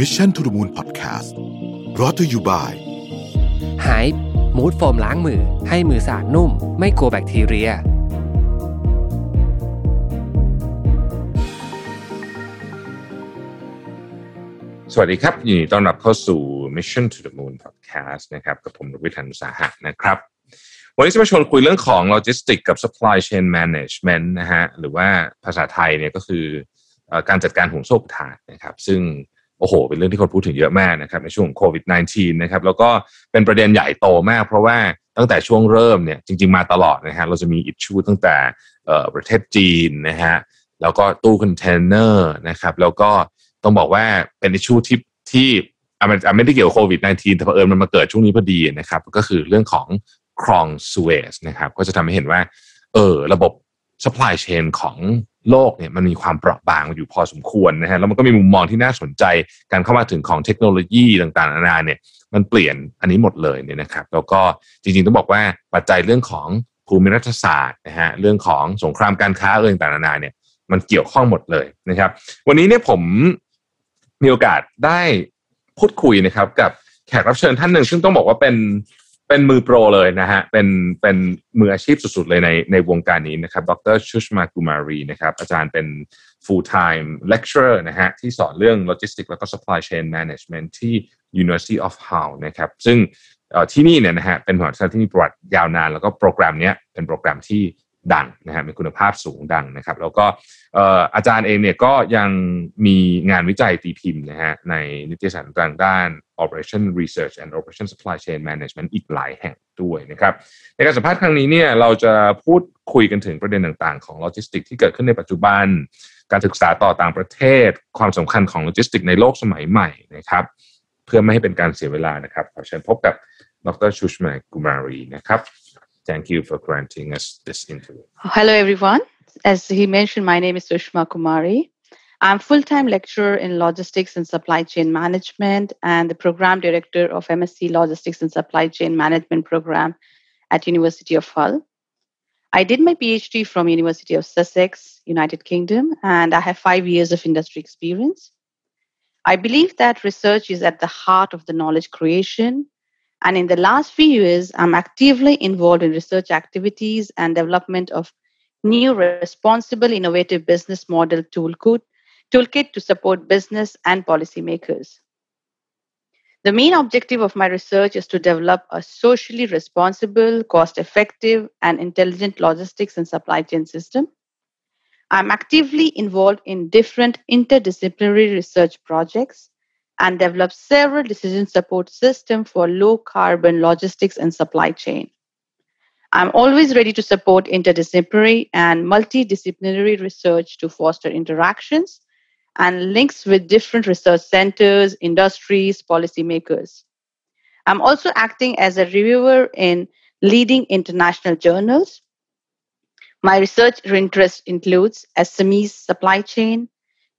Mission to the Moon Podcast รอ t ธออยู่บ่ายหายมูดโฟมล้างมือ ให้มือสะอาดนุ่ม ไม่กลัวแบคทีเรีย สวัสดีครับยินดีต้อนรับเข้าสู่ Mission to the Moon Podcast นะครับกับผมรวิทันสาหะนะครับ วันนี้จะมาชวนคุยเรื่องของ Logistics กับ Supply Chain Management นะฮะหรือว่าภาษาไทยเนี่ยก็คือเอ่อการจัดการห่วงโซ่อุปทานนะครับ ซึ่ง โอ้โห เป็นเรื่องที่คนพูดถึงเยอะมากนะครับในช่วงโควิด -19 นะครับแล้วก็เป็นประเด็นใหญ่โตมาก เพราะว่าตั้งแต่ช่วงเริ่มเนี่ยจริง ๆมาตลอดนะฮะเราจะมีอิชชูตั้งแต่ประเทศจีนนะฮะแล้วก็ตู้คอนเทนเนอร์นะครับแล้วก็ต้องบอกว่าเป็นอิชชูที่ที่อะมันไม่ได้เกี่ยวโควิด -19 แต่เผอิญมันมาเกิดช่วงนี้พอดีนะครับก็คือเรื่องของคลองสเอซนะครับก็จะทำให้เห็นว่าเออระบบ supply chain ของ โลกเนี่ยมันมีความเปราะบางอยู่พอสมควรนะฮะแล้วมันก็มีมุมมองที่น่าสนใจการเข้ามาถึงของเทคโนโลยีต่างๆนานาเนี่ยมันเปลี่ยนอันนี้หมดเลยเนี่ยนะครับ แล้วก็จริงๆต้องบอกว่าปัจจัยเรื่องของภูมิรัฐศาสตร์นะฮะเรื่องของสงครามการค้าเรื่องต่างๆนานาเนี่ยมันเกี่ยวข้องหมดเลยนะครับ วันนี้เนี่ยผมมีโอกาสได้พูดคุยนะครับกับแขกรับเชิญท่านหนึ่งซึ่งต้องบอกว่าเป็น เป็นมือโปรเลยนะฮะ เป็นเป็นมืออาชีพสุดๆเลยในในวงการนี้นะครับ ดรชุชมากุมารีนะครับ อาจารย์เป็น full time lecturer นะฮะ ที่สอนเรื่อง logistics แล้วก็ supply chain management ที่ University of Hull นะครับ ซึ่งที่นี่เนี่ยนะฮะ เป็นมหาวิทยาลัยที่มีประวัติยาวนาน แล้วก็โปรแกรมเนี้ยเป็นโปรแกรมที่ ดังนะฮะมีคุณภาพสูงดังนะครับ แล้วก็อาจารย์เองเนี่ยก็ยังมีงานวิจัยตีพิมพ์นะฮะในนิตยสารต่างด้าน Operation Research and Operation Supply Chain Management อีกหลายแห่งด้วยนะครับ ในการสัมภาษณ์ครั้งนี้เนี่ยเราจะพูดคุยกันถึงประเด็นต่างๆ ของโลจิสติกที่เกิดขึ้นในปัจจุบัน การศึกษาต่อต่างประเทศ ความสำคัญของโลจิสติกในโลกสมัยใหม่นะครับ เพื่อไม่ให้เป็นการเสียเวลานะครับขอเชิญพบกับดรชุชมากุมารีนะครับ Thank you for granting us this interview. Hello, everyone. As he mentioned, my name is Sushma Kumari. I'm full-time lecturer in logistics and supply chain management and the program director of MSc Logistics and Supply Chain Management program at University of Hull. I did my PhD from University of Sussex, United Kingdom, and I have five years of industry experience. I believe that research is at the heart of the knowledge creation and in the last few years, I'm actively involved in research activities and development of new responsible innovative business model toolkit, toolkit to support business and policymakers. The main objective of my research is to develop a socially responsible, cost effective, and intelligent logistics and supply chain system. I'm actively involved in different interdisciplinary research projects and develop several decision support systems for low carbon logistics and supply chain. I'm always ready to support interdisciplinary and multidisciplinary research to foster interactions and links with different research centers, industries, policymakers. I'm also acting as a reviewer in leading international journals. My research interest includes SMEs supply chain,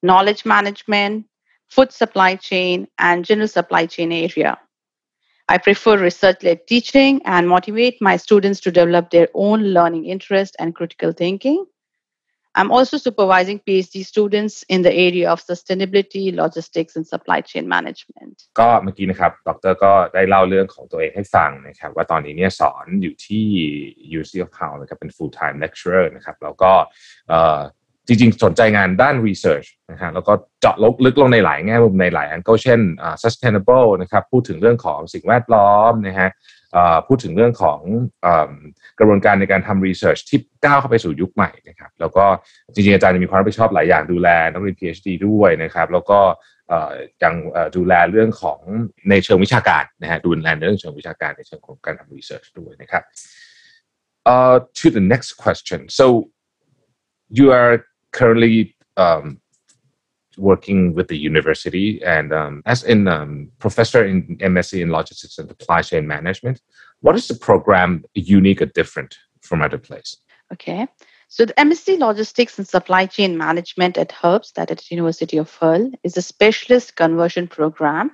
knowledge management, food supply chain, and general supply chain area. I prefer research led teaching and motivate my students to develop their own learning interest and critical thinking. I'm also supervising PhD students in the area of sustainability, logistics, and supply chain management. ก็เมื่อกี้นะครับดรก็ได้เล่าเรื่องของตัวเองให้ฟังนะครับ ว่าตอนนี้เนี่ยสอนอยู่ที่ University of Hull นะครับเป็น full time lecturer นะครับแล้วก็เอ่อ จริงๆ สนใจงานด้าน research นะฮะแล้วก็เจาะลึกลงในหลายแง่มุมในหลาย angle เช่น uh, sustainable นะครับพูดถึงเรื่องของสิ่งแวดล้อมนะฮะพูดถึงเรื่องของกระบวนการในการทำ research ที่ก้าวเข้าไปสู่ยุคใหม่นะครับแล้วก็จริงๆ อาจารย์จะมีความรับผิดชอบหลายอย่างดูแลนักเรียน PhD ด้วยนะครับแล้วก็ยังดูแลเรื่องของในเชิงวิชาการนะฮะดูแลเรื่องเชิงวิชาการในเชิงของการทำ research ด้วยนะครับ uh, to the next question so you are currently um, working with the university and um, as in um, professor in MSc in logistics and supply chain management. What is the program unique or different from other places? Okay. So the MSc Logistics and Supply Chain Management at HUBS, that at University of Hull, is a specialist conversion program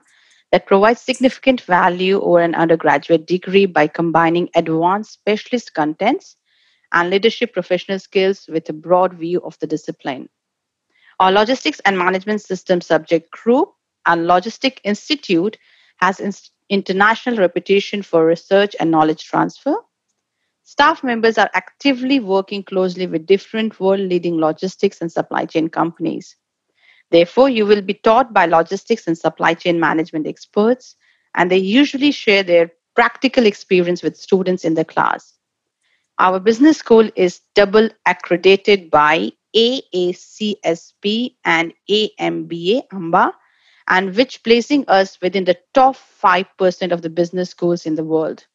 that provides significant value over an undergraduate degree by combining advanced specialist contents and leadership professional skills with a broad view of the discipline. Our logistics and management system subject group and Logistic Institute has in- international reputation for research and knowledge transfer. Staff members are actively working closely with different world leading logistics and supply chain companies. Therefore, you will be taught by logistics and supply chain management experts, and they usually share their practical experience with students in the class. Our business school is double accredited by AACSB and AMBA AMBA, and which placing us within the top 5% of the business schools in the world.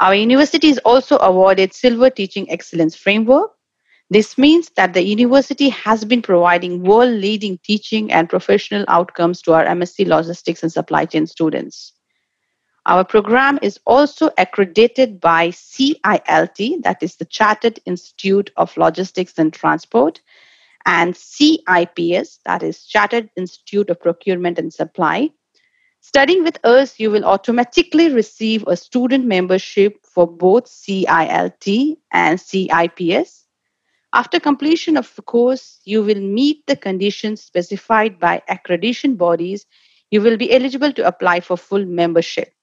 Our university is also awarded Silver Teaching Excellence Framework. This means that the university has been providing world leading teaching and professional outcomes to our MSc Logistics and Supply Chain students. Our program is also accredited by CILT, that is the Chartered Institute of Logistics and Transport, and CIPS, that is Chartered Institute of Procurement and Supply. Studying with us, you will automatically receive a student membership for both CILT and CIPS. After completion of the course, you will meet the conditions specified by accreditation bodies. You will be eligible to apply for full membership.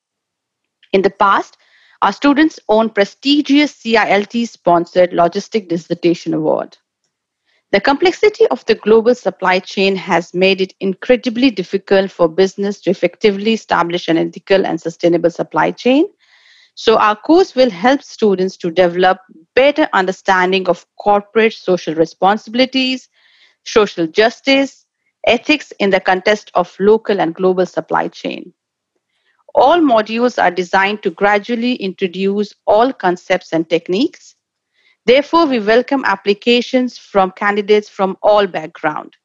In the past, our students won prestigious CILT sponsored Logistic Dissertation Award. The complexity of the global supply chain has made it incredibly difficult for business to effectively establish an ethical and sustainable supply chain. So, our course will help students to develop better understanding of corporate social responsibilities, social justice, ethics in the context of local and global supply chain. All modules are designed to gradually introduce all concepts and techniques. Therefore, we welcome applications from candidates from all backgrounds.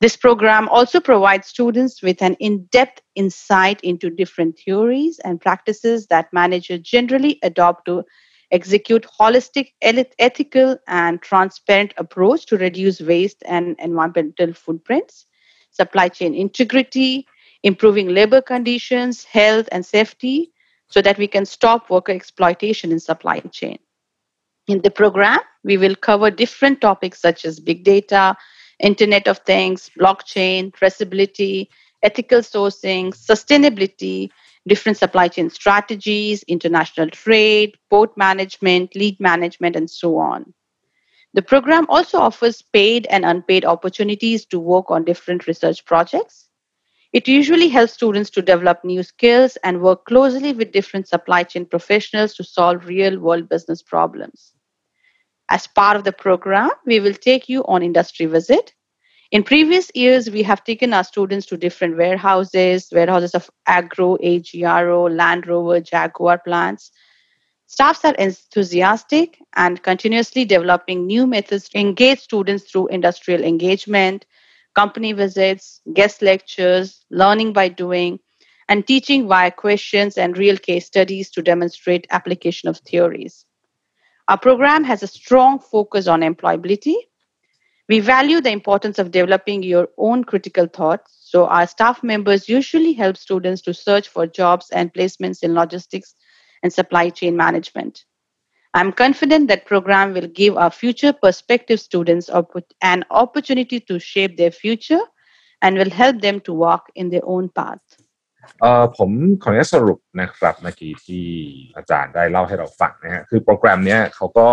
This program also provides students with an in-depth insight into different theories and practices that managers generally adopt to execute holistic, ethical, and transparent approach to reduce waste and environmental footprints, supply chain integrity, improving labor conditions, health, and safety so that we can stop worker exploitation in supply chain. In the program, we will cover different topics such as big data, Internet of Things, blockchain, traceability, ethical sourcing, sustainability, different supply chain strategies, international trade, port management, lead management, and so on. The program also offers paid and unpaid opportunities to work on different research projects. It usually helps students to develop new skills and work closely with different supply chain professionals to solve real world business problems. As part of the program, we will take you on industry visit. In previous years, we have taken our students to different warehouses, warehouses of Agro, AGRO, Land Rover, Jaguar plants. Staffs are enthusiastic and continuously developing new methods to engage students through industrial engagement, company visits, guest lectures, learning by doing, and teaching via questions and real case studies to demonstrate application of theories. Our program has a strong focus on employability. We value the importance of developing your own critical thoughts. So, our staff members usually help students to search for jobs and placements in logistics and supply chain management. I'm confident that program will give our future perspective students an opportunity to shape their future and will help them to walk in their own path. เอ่อผมขออนุญาตสรุปนะครับเมื่อกี้ที่อาจารย์ได้เล่าให้เราฟังนะฮะคือโปรแกรมเนี้ยเขาก็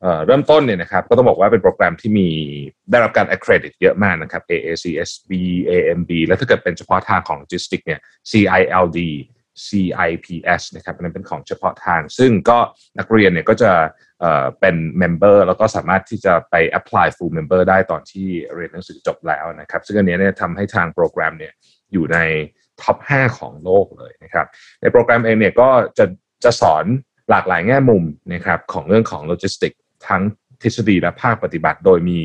เอ่อเริ่มต้นเนี่ยนะครับก็ต้องบอกว่าเป็นโปรแกรมที่มีได้รับการ accredit เยอะมากนะครับ AACSB AMB และถ้าเกิดเป็นเฉพาะทางของโลจิสติกเนี้ย CILT CIPS นะครับนั้นเป็นของเฉพาะทาง ซึ่งก็นักเรียนเนี่ยก็จะเป็น member แล้วก็สามารถที่จะไป apply full member ได้ตอนที่เรียนหนังสือจบแล้วนะครับ ซึ่งอันนี้เนี่ยทำให้ทางโปรแกรมเนี่ยอยู่ในท็อป 5 ของโลกเลยนะครับ ในโปรแกรมเองเนี่ยก็จะจะสอนหลากหลายแง่มุมนะครับของเรื่องของโลจิสติกทั้งทฤษฎีและภาคปฏิบัติ โดยมี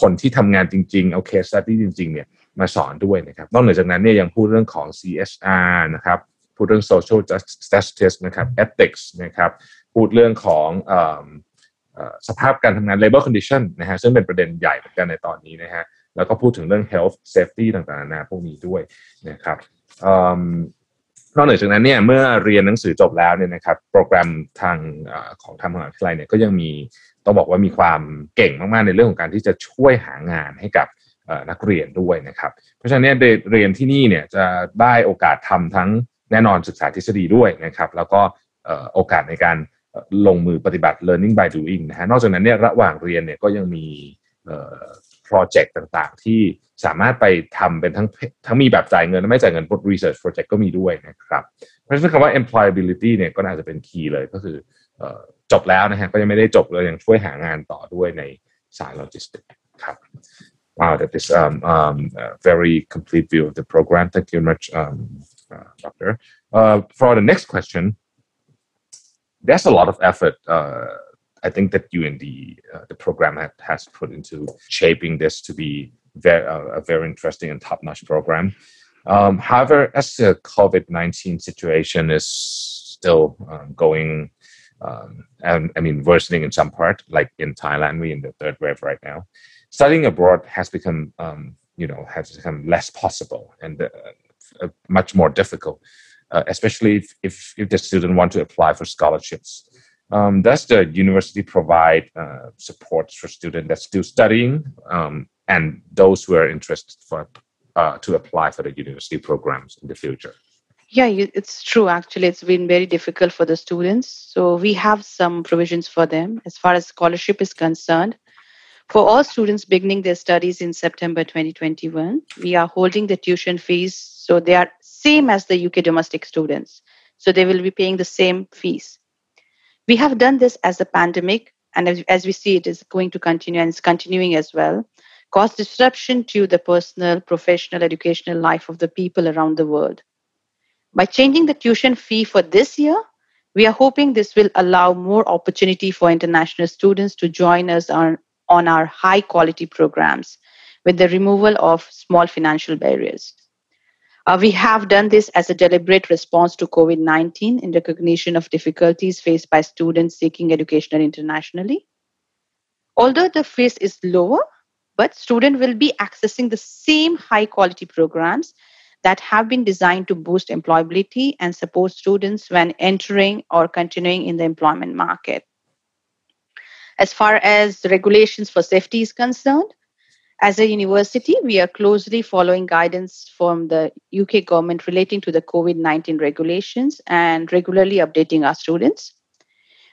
คนที่ทำงานจริง ๆ เอาเคสตัดดี้จริง ๆ เนี่ยมาสอนด้วยนะครับ นอกเหนือจากนั้นเนี่ยยังพูดเรื่องของ CSR นะครับ พูดเรื่อง social justice นะครับ ethics นะครับ พูดเรื่องของสภาพการทำงาน labor condition นะฮะซึ่งเป็นประเด็นใหญ่เหมือนกันในตอนนี้นะฮะแล้วก็พูดถึงเรื่อง health safety ต่างๆนานาพวกนี้ด้วยนะครับนอกจากนั้นเนี่ยเมื่อเรียนหนังสือจบแล้วเนี่ยนะครับโปรแกรมทางของทางมหาวิทยาลัยเนี่ยก็ยังมีต้องบอกว่ามีความเก่งมากๆในเรื่องของการที่จะช่วยหางานให้กับนักเรียนด้วยนะครับ เพราะฉะนั้นเนี่ยเรียนที่นี่เนี่ยจะได้โอกาสทำทั้ง แน่นอนศึกษาทฤษฎีด้วยนะครับ แล้วก็โอกาสในการลงมือปฏิบัติ learning by doing นะฮะนอกจากนั้นเนี่ยระหว่างเรียนเนี่ยก็ยังมีโปรเจกต์ต่างๆ ที่สามารถไปทำเป็นทั้งทั้งมีแบบจ่ายเงินและไม่จ่ายเงิน research project ก็มีด้วยนะครับ เพราะฉะนั้นคำว่า employability เนี่ยก็น่าจะเป็นคีย์เลยก็คือจบแล้วนะฮะก็ยังไม่ได้จบเลยยังช่วยหางานต่อด้วยในสายโลจิสติกครับ Wow, that is um, um, a very complete view of the program. Thank you very much, um, uh, Doctor. Uh, for the next question, there's a lot of effort. Uh, I think that you and the uh, the program have, has put into shaping this to be very, a very interesting and top-notch program. Um, however, as the COVID nineteen situation is still um, going um, and I mean worsening in some part, like in Thailand, we in the third wave right now studying abroad has become, um, you know, has become less possible and uh, uh, much more difficult, uh, especially if, if, if, the student want to apply for scholarships. Um, does the university provide uh, support for students that's still studying um, and those who are interested for uh, to apply for the university programs in the future? Yeah, it's true. Actually, it's been very difficult for the students. So we have some provisions for them as far as scholarship is concerned. For all students beginning their studies in September 2021, we are holding the tuition fees so they are same as the UK domestic students. So they will be paying the same fees. We have done this as a pandemic, and as, as we see, it is going to continue and it's continuing as well, cause disruption to the personal, professional, educational life of the people around the world. By changing the tuition fee for this year, we are hoping this will allow more opportunity for international students to join us on, on our high quality programs with the removal of small financial barriers. Uh, we have done this as a deliberate response to COVID 19 in recognition of difficulties faced by students seeking education internationally. Although the fees is lower, but students will be accessing the same high quality programs that have been designed to boost employability and support students when entering or continuing in the employment market. As far as regulations for safety is concerned, as a university, we are closely following guidance from the UK government relating to the COVID 19 regulations and regularly updating our students.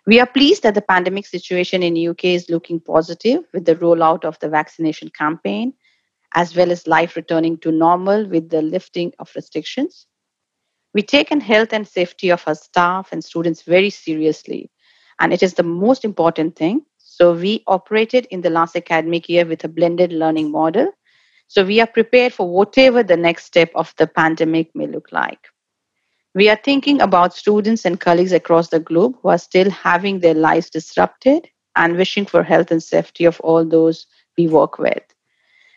We are pleased that the pandemic situation in the UK is looking positive with the rollout of the vaccination campaign, as well as life returning to normal with the lifting of restrictions. We take in health and safety of our staff and students very seriously, and it is the most important thing so we operated in the last academic year with a blended learning model. So we are prepared for whatever the next step of the pandemic may look like. We are thinking about students and colleagues across the globe who are still having their lives disrupted and wishing for health and safety of all those we work with.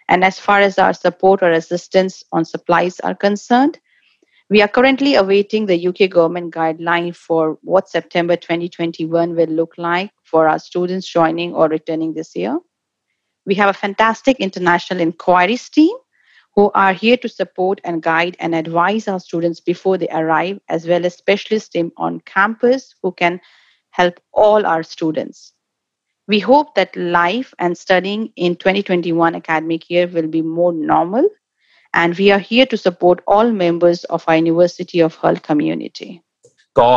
And as far as our support or assistance on supplies are concerned, we are currently awaiting the UK government guideline for what September 2021 will look like for our students joining or returning this year. We have a fantastic international inquiries team who are here to support and guide and advise our students before they arrive, as well as specialist team on campus who can help all our students. We hope that life and studying in 2021 academic year will be more normal and we are here to support all members of our University of Hull community ก็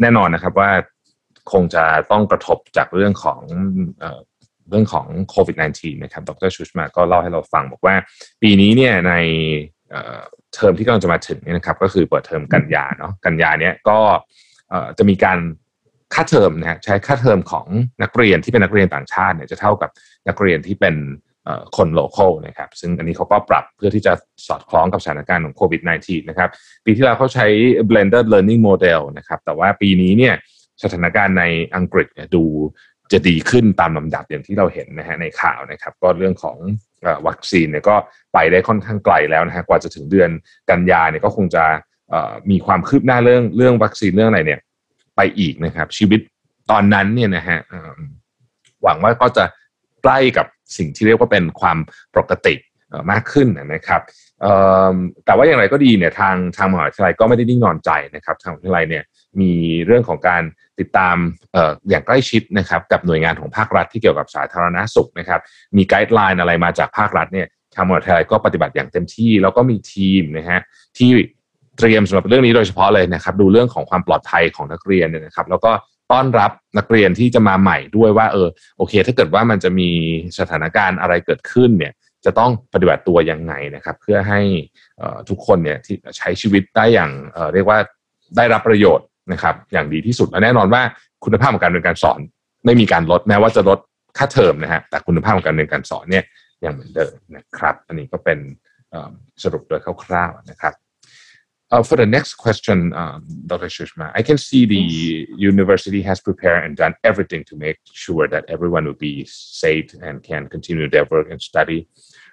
แน่นอนนะครับว่าคงจะต้องกระทบจากเรื่องของเรื่องของโควิด -19 นะครับ ดรชูชมาก็เล่าให้เราฟังบอกว่า ปีนี้เนี่ยในเทอมที่กำลังจะมาถึงนี่นะครับ ก็คือเปิดเทอมกันยาเนาะกันยาเนี้ยก็จะมีการค่าเทอมนะใช้ค่าเทอมของนักเรียนที่เป็นนักเรียนต่างชาติเนี่ยจะเท่ากับนักเรียนที่เป็น คนโลเคอลนะครับซึ่งอันนี้เขาก็ปรับเพื่อที่จะสอดคล้องกับสถานการณ์ของโควิด -19 นะครับปีที่แล้วเขาใช้ blended learning model นะครับแต่ว่าปีนี้เนี่ยสถานการณ์ในอังกฤษดูจะดีขึ้นตามลำดับอย่างที่เราเห็นนะฮะในข่าวนะครับ ก็เรื่องของวัคซีนเนี่ยก็ไปได้ค่อนข้างไกลแล้วนะฮะกว่าจะถึงเดือนกันยาเนี่ยก็คงจะมีความคืบหน้าเรื่องเรื่องวัคซีนเรื่องอะไรเนี่ยไปอีกนะครับ ชีวิตตอนนั้นเนี่ยนะฮะหวังว่าก็จะใกล้กับ สิ่งที่เรียกว่าเป็นความปกติมากขึ้นนะครับแต่ว่าอย่างไรก็ดีเนี่ยทางทางมหาวิทยาลัยก็ไม่ได้นิ่งนอนใจนะครับทางมหาวิทยาลัยเนี่ยมีเรื่องของการติดตามออย่างใกล้ชิดนะครับกับหน่วยงานของภาครัฐที่เกี่ยวกับสาธารณสุขนะครับมีไกด์ไลน์อะไรมาจากภาครัฐเนี่ยทางมหาวิทยาลัยก็ปฏิบัติอย่างเต็มที่ แล้วก็มีทีมนะฮะที่เตรียมสำหรับเรื่องนี้โดยเฉพาะเลยนะครับดูเรื่องของความปลอดภัยของนักเรียนเนี่ยนะครับแล้วก็ ต้อนรับนักเรียนที่จะมาใหม่ด้วยว่าเออโอเค ถ้าเกิดว่ามันจะมีสถานการณ์อะไรเกิดขึ้นเนี่ยจะต้องปฏิบัติตัวยังไงนะครับ เพื่อให้ทุกคนเนี่ยที่ใช้ชีวิตได้อย่างเรียกว่าได้รับประโยชน์นะครับ อย่างดีที่สุดและแน่นอนว่าคุณภาพของการเรียนการสอน ไม่มีการลดแม้ว่าจะลดค่าเทอมนะฮะแต่คุณภาพของการเรียนการสอนเนี่ยยังเหมือนเดิมนะครับ อันนี้ก็เป็นสรุปโดยคร่าวๆนะครับ Uh, for the next question, um, Dr. Shushma, I can see the university has prepared and done everything to make sure that everyone will be safe and can continue their work and study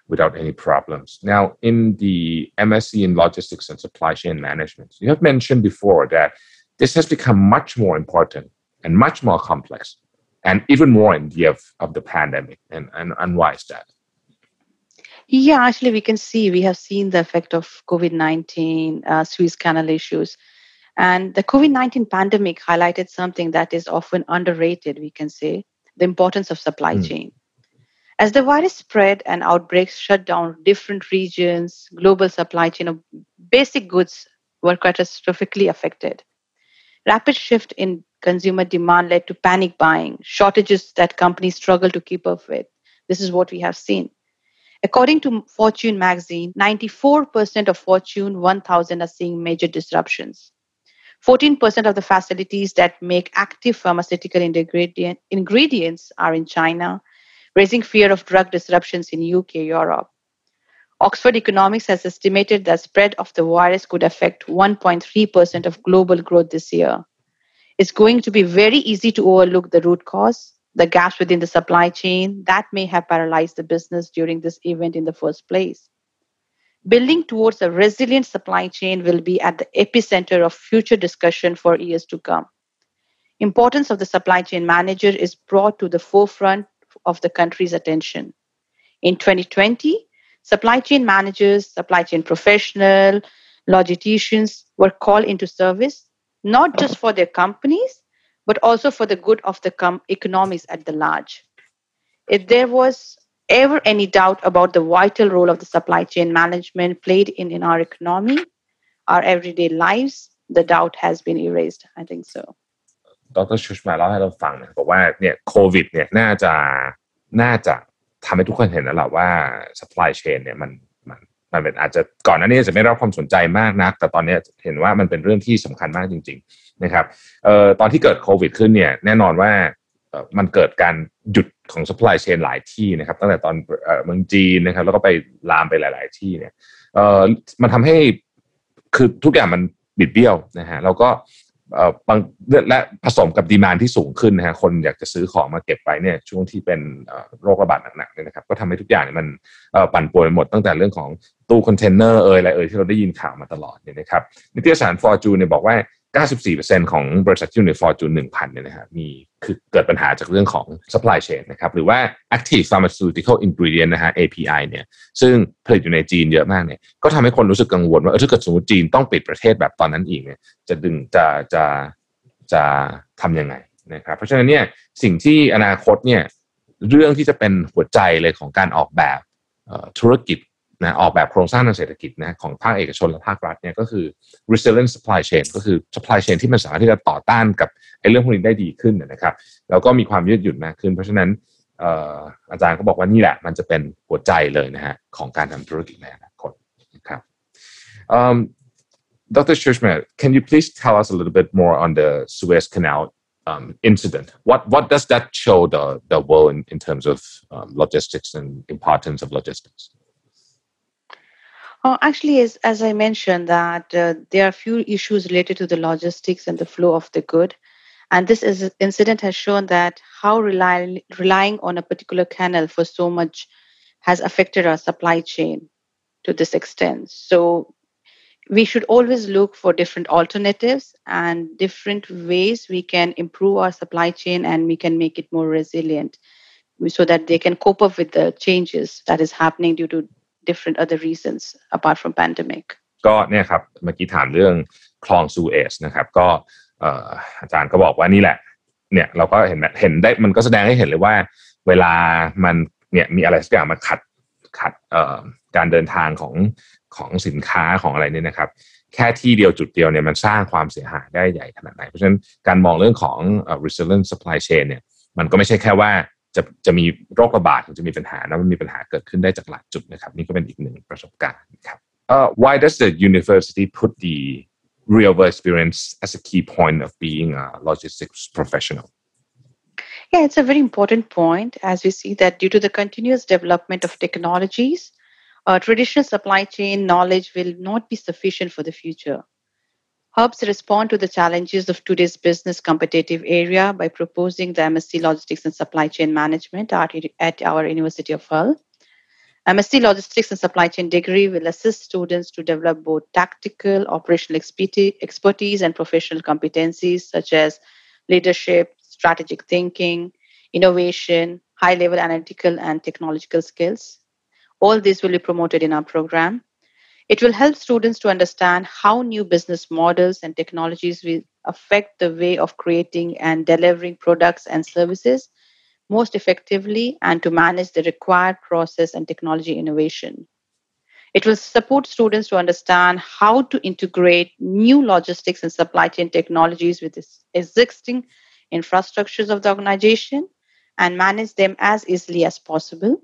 without any problems. Now, in the MSc in Logistics and Supply Chain Management, you have mentioned before that this has become much more important and much more complex, and even more in the of, of the pandemic. And, and, and why is that? Yeah, actually, we can see we have seen the effect of COVID 19, uh, Suez Canal issues. And the COVID 19 pandemic highlighted something that is often underrated, we can say the importance of supply mm. chain. As the virus spread and outbreaks shut down different regions, global supply chain of basic goods were catastrophically affected. Rapid shift in consumer demand led to panic buying, shortages that companies struggle to keep up with. This is what we have seen. According to Fortune magazine, 94% of Fortune 1000 are seeing major disruptions. 14% of the facilities that make active pharmaceutical ingredient, ingredients are in China, raising fear of drug disruptions in UK, Europe. Oxford Economics has estimated that spread of the virus could affect 1.3% of global growth this year. It's going to be very easy to overlook the root cause, the gaps within the supply chain that may have paralyzed the business during this event in the first place. Building towards a resilient supply chain will be at the epicenter of future discussion for years to come. Importance of the supply chain manager is brought to the forefront of the country's attention. In 2020, supply chain managers, supply chain professionals, logisticians were called into service not just for their companies but also for the good of the com- economies at the large. If there was ever any doubt about the vital role of the supply chain management played in, in our economy, our everyday lives, the doubt has been erased. I think so. ดรชูชมาเล่าให้เราฟังนะบอกว่าเนี่ยโควิดเนี่ยน่าจะน่าจะทำให้ทุกคนเห็นแล้วแหละว่า supply chain เนี่ยมันมันมันเป็นอาจจะก่อนหน้านี้จะไม่รับความสนใจมากนัก แต่ตอนนี้เห็นว่ามันเป็นเรื่องที่สำคัญมากจริง นะครับเอ่อตอนที่เกิดโควิดขึ้นเนี่ยแน่นอนว่ามันเกิดการหยุดของ supply chain หลายที่นะครับ ตั้งแต่ตอนเมืองจีนนะครับ แล้วก็ไปลามไปหลาย ๆ ที่เนี่ยเอ่อมันทำให้คือทุกอย่างมันบิดเบี้ยวนะฮะแล้วก็บางและผสมกับดีมานที่สูงขึ้นนะฮะคนอยากจะซื้อของมาเก็บไปเนี่ยช่วงที่เป็นโรคระบาดหนักๆเนี่ยนะครับ ก็ทำให้ทุกอย่างมันปั่นป่วนหมดตั้งแต่เรื่องของตู้คอนเทนเนอร์เอ่ยอะไรเอ่ยที่เราได้ยินข่าวมาตลอดเนี่ยนะครับนิตยสารฟอร์จูนเนี่ยบอกว่า 94%ของบริษัทที่อยู่ในฟอร์จูน1,000เนี่ยนะฮะมีคือเกิดปัญหาจากเรื่องของ supply chain นะครับหรือว่า active pharmaceutical ingredient นะฮะ API เนี่ยซึ่งผลิตอยู่ในจีนเยอะมากเนี่ยก็ทำให้คนรู้สึกกังวลว่าถ้าเกิดสมมติจีนต้องปิดประเทศแบบตอนนั้นอีกเนี่ยจะดึงจะจะจะทำยังไงนะครับเพราะฉะนั้นเนี่ยสิ่งที่อนาคตเนี่ยเรื่องที่จะเป็นหัวใจเลยของการออกแบบธุรกิจ นะออกแบบโครงสร้างทางเศรษฐกิจนะของภาคเอกชนและภาครัฐเนี่ยก็คือ resilient supply chain ก็คือ supply chain ที่มันสามารถที่จะต่อต้านกับไอ้เรื่องพวกนี้ได้ดีขึ้นนะครับแล้วก็มีความยืดหยุ่นมากขึ้น เพราะฉะนั้นอาจารย์ก็บอกว่านี่แหละ มันจะเป็นหัวใจเลยนะฮะของการทำธุรกิจในอนาคตนะครับ um, Dr. Shushma, can you please tell us a little bit more on the Suez Canal um, incident? What what does that show the the world in, in terms of um, logistics and importance of logistics? Uh, actually, as, as I mentioned, that uh, there are a few issues related to the logistics and the flow of the good. And this is, incident has shown that how rely, relying on a particular canal for so much has affected our supply chain to this extent. So we should always look for different alternatives and different ways we can improve our supply chain and we can make it more resilient so that they can cope up with the changes that is happening due to different other reasons apart from pandemic ก็เนี่ยครับเมื่อกี้ถามเรื่องคลองซูเอสนะครับ ก็อาจารย์ก็บอกว่านี่แหละ เนี่ยเราก็เห็นเห็นได้มันก็แสดงให้เห็นเลยว่า เวลามันเนี่ยมีอะไรสักอย่างมาขัดขัดการเดินทางของของสินค้าของอะไรเนี่ยนะครับ แค่ที่เดียวจุดเดียวเนี่ยมันสร้างความเสียหายได้ใหญ่ขนาดไหน เพราะฉะนั้นการมองเรื่องของ resilient supply chain เนี่ยมันก็ไม่ใช่แค่ว่า จะจะมีโรคระบาดถึงจะมีปัญหานะมันมีปัญหาเกิดขึ้นได้จากหลายจุดนะครับ นี่ก็เป็นอีกหนึ่งประสบการณ์ครับ uh, why does the university put the real world experience as a key point of being a logistics professional yeah it's a very important point as we see that due to the continuous development of technologies uh, traditional supply chain knowledge will not be sufficient for the future Hubs respond to the challenges of today's business competitive area by proposing the MSc Logistics and Supply Chain Management at, our University of Hull. MSc Logistics and Supply Chain degree will assist students to develop both tactical, operational expertise, and professional competencies such as leadership, strategic thinking, innovation, high level analytical and technological skills. All these will be promoted in our program. It will help students to understand how new business models and technologies will affect the way of creating and delivering products and services most effectively and to manage the required process and technology innovation. It will support students to understand how to integrate new logistics and supply chain technologies with existing infrastructures of the organization and manage them as easily as possible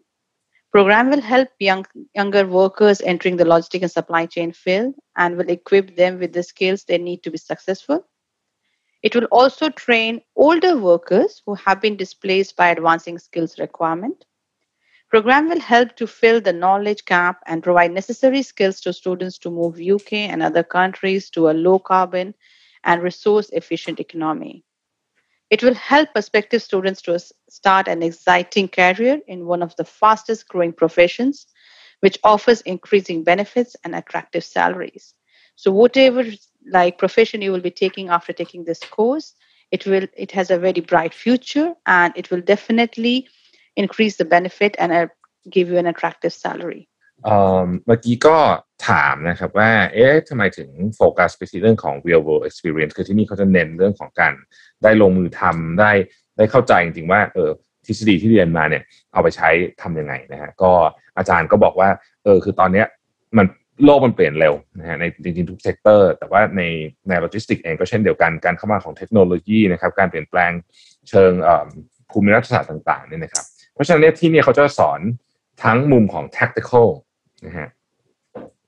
The program will help young, younger workers entering the logistic and supply chain field and will equip them with the skills they need to be successful. It will also train older workers who have been displaced by advancing skills requirement. Program will help to fill the knowledge gap and provide necessary skills to students to move UK and other countries to a low carbon and resource efficient economy. It will help prospective students to start an exciting career in one of the fastest growing professions, which offers increasing benefits and attractive salaries. So, whatever like profession you will be taking after taking this course, it will it has a very bright future and it will definitely increase the benefit and uh, give you an attractive salary. เมื่อกี้ก็ถามนะครับว่าเอ๊ะทำไมถึงโฟกัสไปที่เรื่องของ real world experience คือที่นี่เขาจะเน้นเรื่องของการได้ลงมือทำได้ ได้เข้าใจจริงๆว่าเออทฤษฎีที่เรียนมาเนี่ยเอาไปใช้ทํำยังไงนะฮะก็อาจารย์ก็บอกว่าเออคือตอนเนี้ยมันโลกมันเปลี่ยนเร็วนะฮะในจริงๆทุกเซกเตอร์ แต่ว่าในในโลจิสติกเองก็เช่นเดียวกันการเข้ามาของเทคโนโลยีนะครับการเปลี่ยนแปลงเชิงภูมิรัฐศาสตร์ต่างๆเนี่ยนะครับ เพราะฉะนั้นที่นี่เขาจะสอนทั้งมุมของ tactical นะฮะ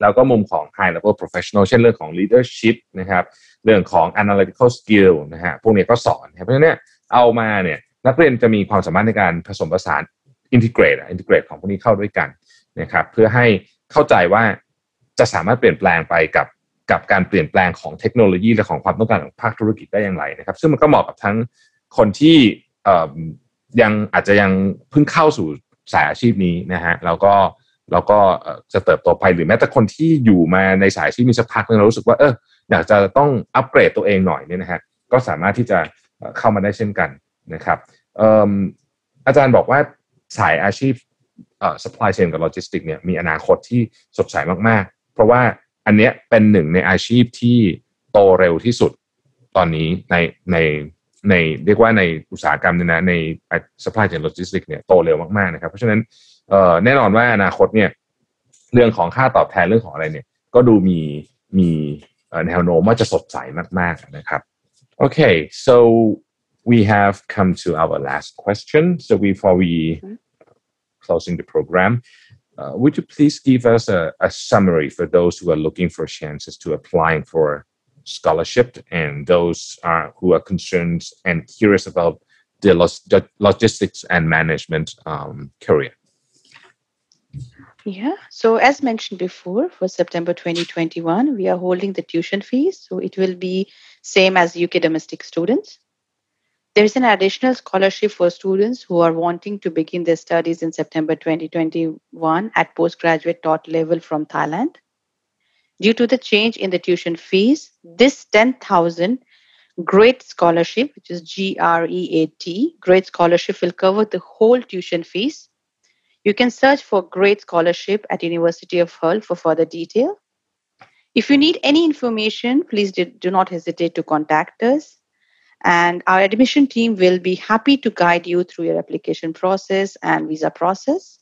แล้วก็มุมของ high level professional เช่นเรื่องของ leadership นะครับ เรื่องของ analytical skill นะฮะ พวกนี้ก็สอน เพราะฉะนั้น เอามาเนี่ยนักเรียนจะมีความสามารถในการผสมผสาน integrate integrate ของพวกนี้เข้าด้วยกันนะครับเพื่อให้เข้าใจว่าจะสามารถเปลี่ยนแปลงไปกับกับการเปลี่ยนแปลงของเทคโนโลยีและของความต้องการของภาคธุรกิจได้อย่างไรนะครับ ซึ่งมันก็เหมาะกับทั้งคนที่ยังอาจจะยังเพิ่งเข้าสู่สายอาชีพนี้นะฮะแล้วก็แล้วก็จะเติบโตไปหรือแม้แต่คนที่อยู่มาในสายที่มีสักพักนึงเรารู้สึกว่าเอออยากจะต้องอัปเกรดตัวเองหน่อยเนี่ยนะฮะก็สามารถที่จะ เข้ามาได้เช่นกันนะครับอาจารย์บอกว่าสายอาชีพ supply chain กับ logistics เนี่ยมีอนาคตที่สดใสมากๆ เพราะว่าอันเนี้ยเป็นหนึ่งในอาชีพที่โตเร็วที่สุดตอนนี้ในในในเรียกว่าในอุตสาหกรรมเนี่ยนะใน supply chain logistics เนี่ยโตเร็วมากๆนะครับเพราะฉะนั้นแน่นอนว่าอนาคตเนี่ยเรื่องของค่าตอบแทนเรื่องของอะไรเนี่ย ก็ดูมีมีแนวโน้มว่าจะสดใสมากๆนะครับ Okay so we have come to our last question so before we closing the program uh, would you please give us a, a summary for those who are looking for chances to applying for scholarship and those are, who are concerned and curious about the, the logistics and management um, career yeah. So, as mentioned before, for September 2021, we are holding the tuition fees. So, it will be same as UK domestic students. There is an additional scholarship for students who are wanting to begin their studies in September 2021 at postgraduate taught level from Thailand. Due to the change in the tuition fees, this 10,000 Great Scholarship, which is G R E A T, Great Scholarship will cover the whole tuition fees You can search for Great Scholarship at University of Hull for further detail. If you need any information, please do, not hesitate to contact us. And our admission team will be happy to guide you through your application process and visa process.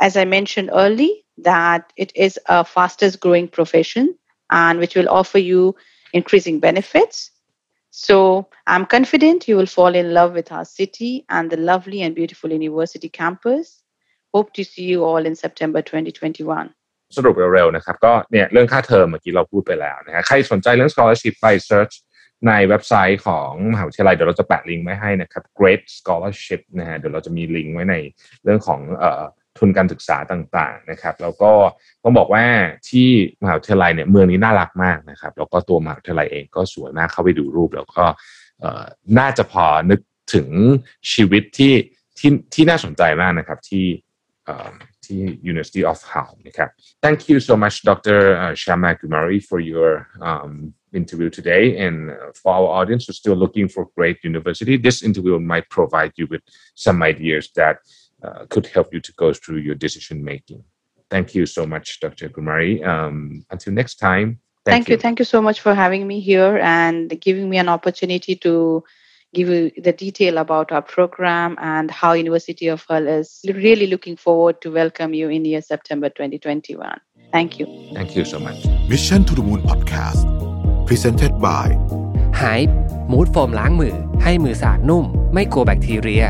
As I mentioned early, that it is a fastest growing profession and which will offer you increasing benefits. So I'm confident you will fall in love with our city and the lovely and beautiful university campus. Hope to see you all in September 2021. สรุปเร็วๆนะครับ ก็เนี่ยเรื่องค่าเทอมเมื่อกี้เราพูดไปแล้วนะฮะใครสนใจเรื่อง scholarship ไป search ในเว็บไซต์ของมหาวิทยาลัยเดี๋ยวเราจะแปะลิงก์ไว้ให้นะครับ Great Scholarship นะฮะเดี๋ยวเราจะมีลิงก์ไว้ในเรื่องของเอ่อทุนการศึกษาต่างๆนะครับ แล้วก็ต้องบอกว่าที่มหาวิทยาลัยเนี่ยเมืองนี้น่ารักมากนะครับ แล้วก็ตัวมหาวิทยาลัยเองก็สวยมากเข้าไปดูรูป แล้วก็น่าจะพอนึกถึงชีวิตที่ที่ที่น่าสนใจมากนะครับที่ ที่ University of Hull นะครับ Thank you so much Dr. Shama Kumari for your um, interview today and for our audience who's still looking for great university this interview might provide you with some ideas that uh, could help you to go through your decision making thank you so much dr kumari um, until next time thank, thank you. you thank you so much for having me here and giving me an opportunity to give you the detail about our program and how university of hull is really looking forward to welcome you in year september 2021 thank you thank you so much mission to the moon podcast presented by Hype มูดโฟมล้างมือให้มือสะอาดนุ่ม ไม่กลัวแบคทีเรีย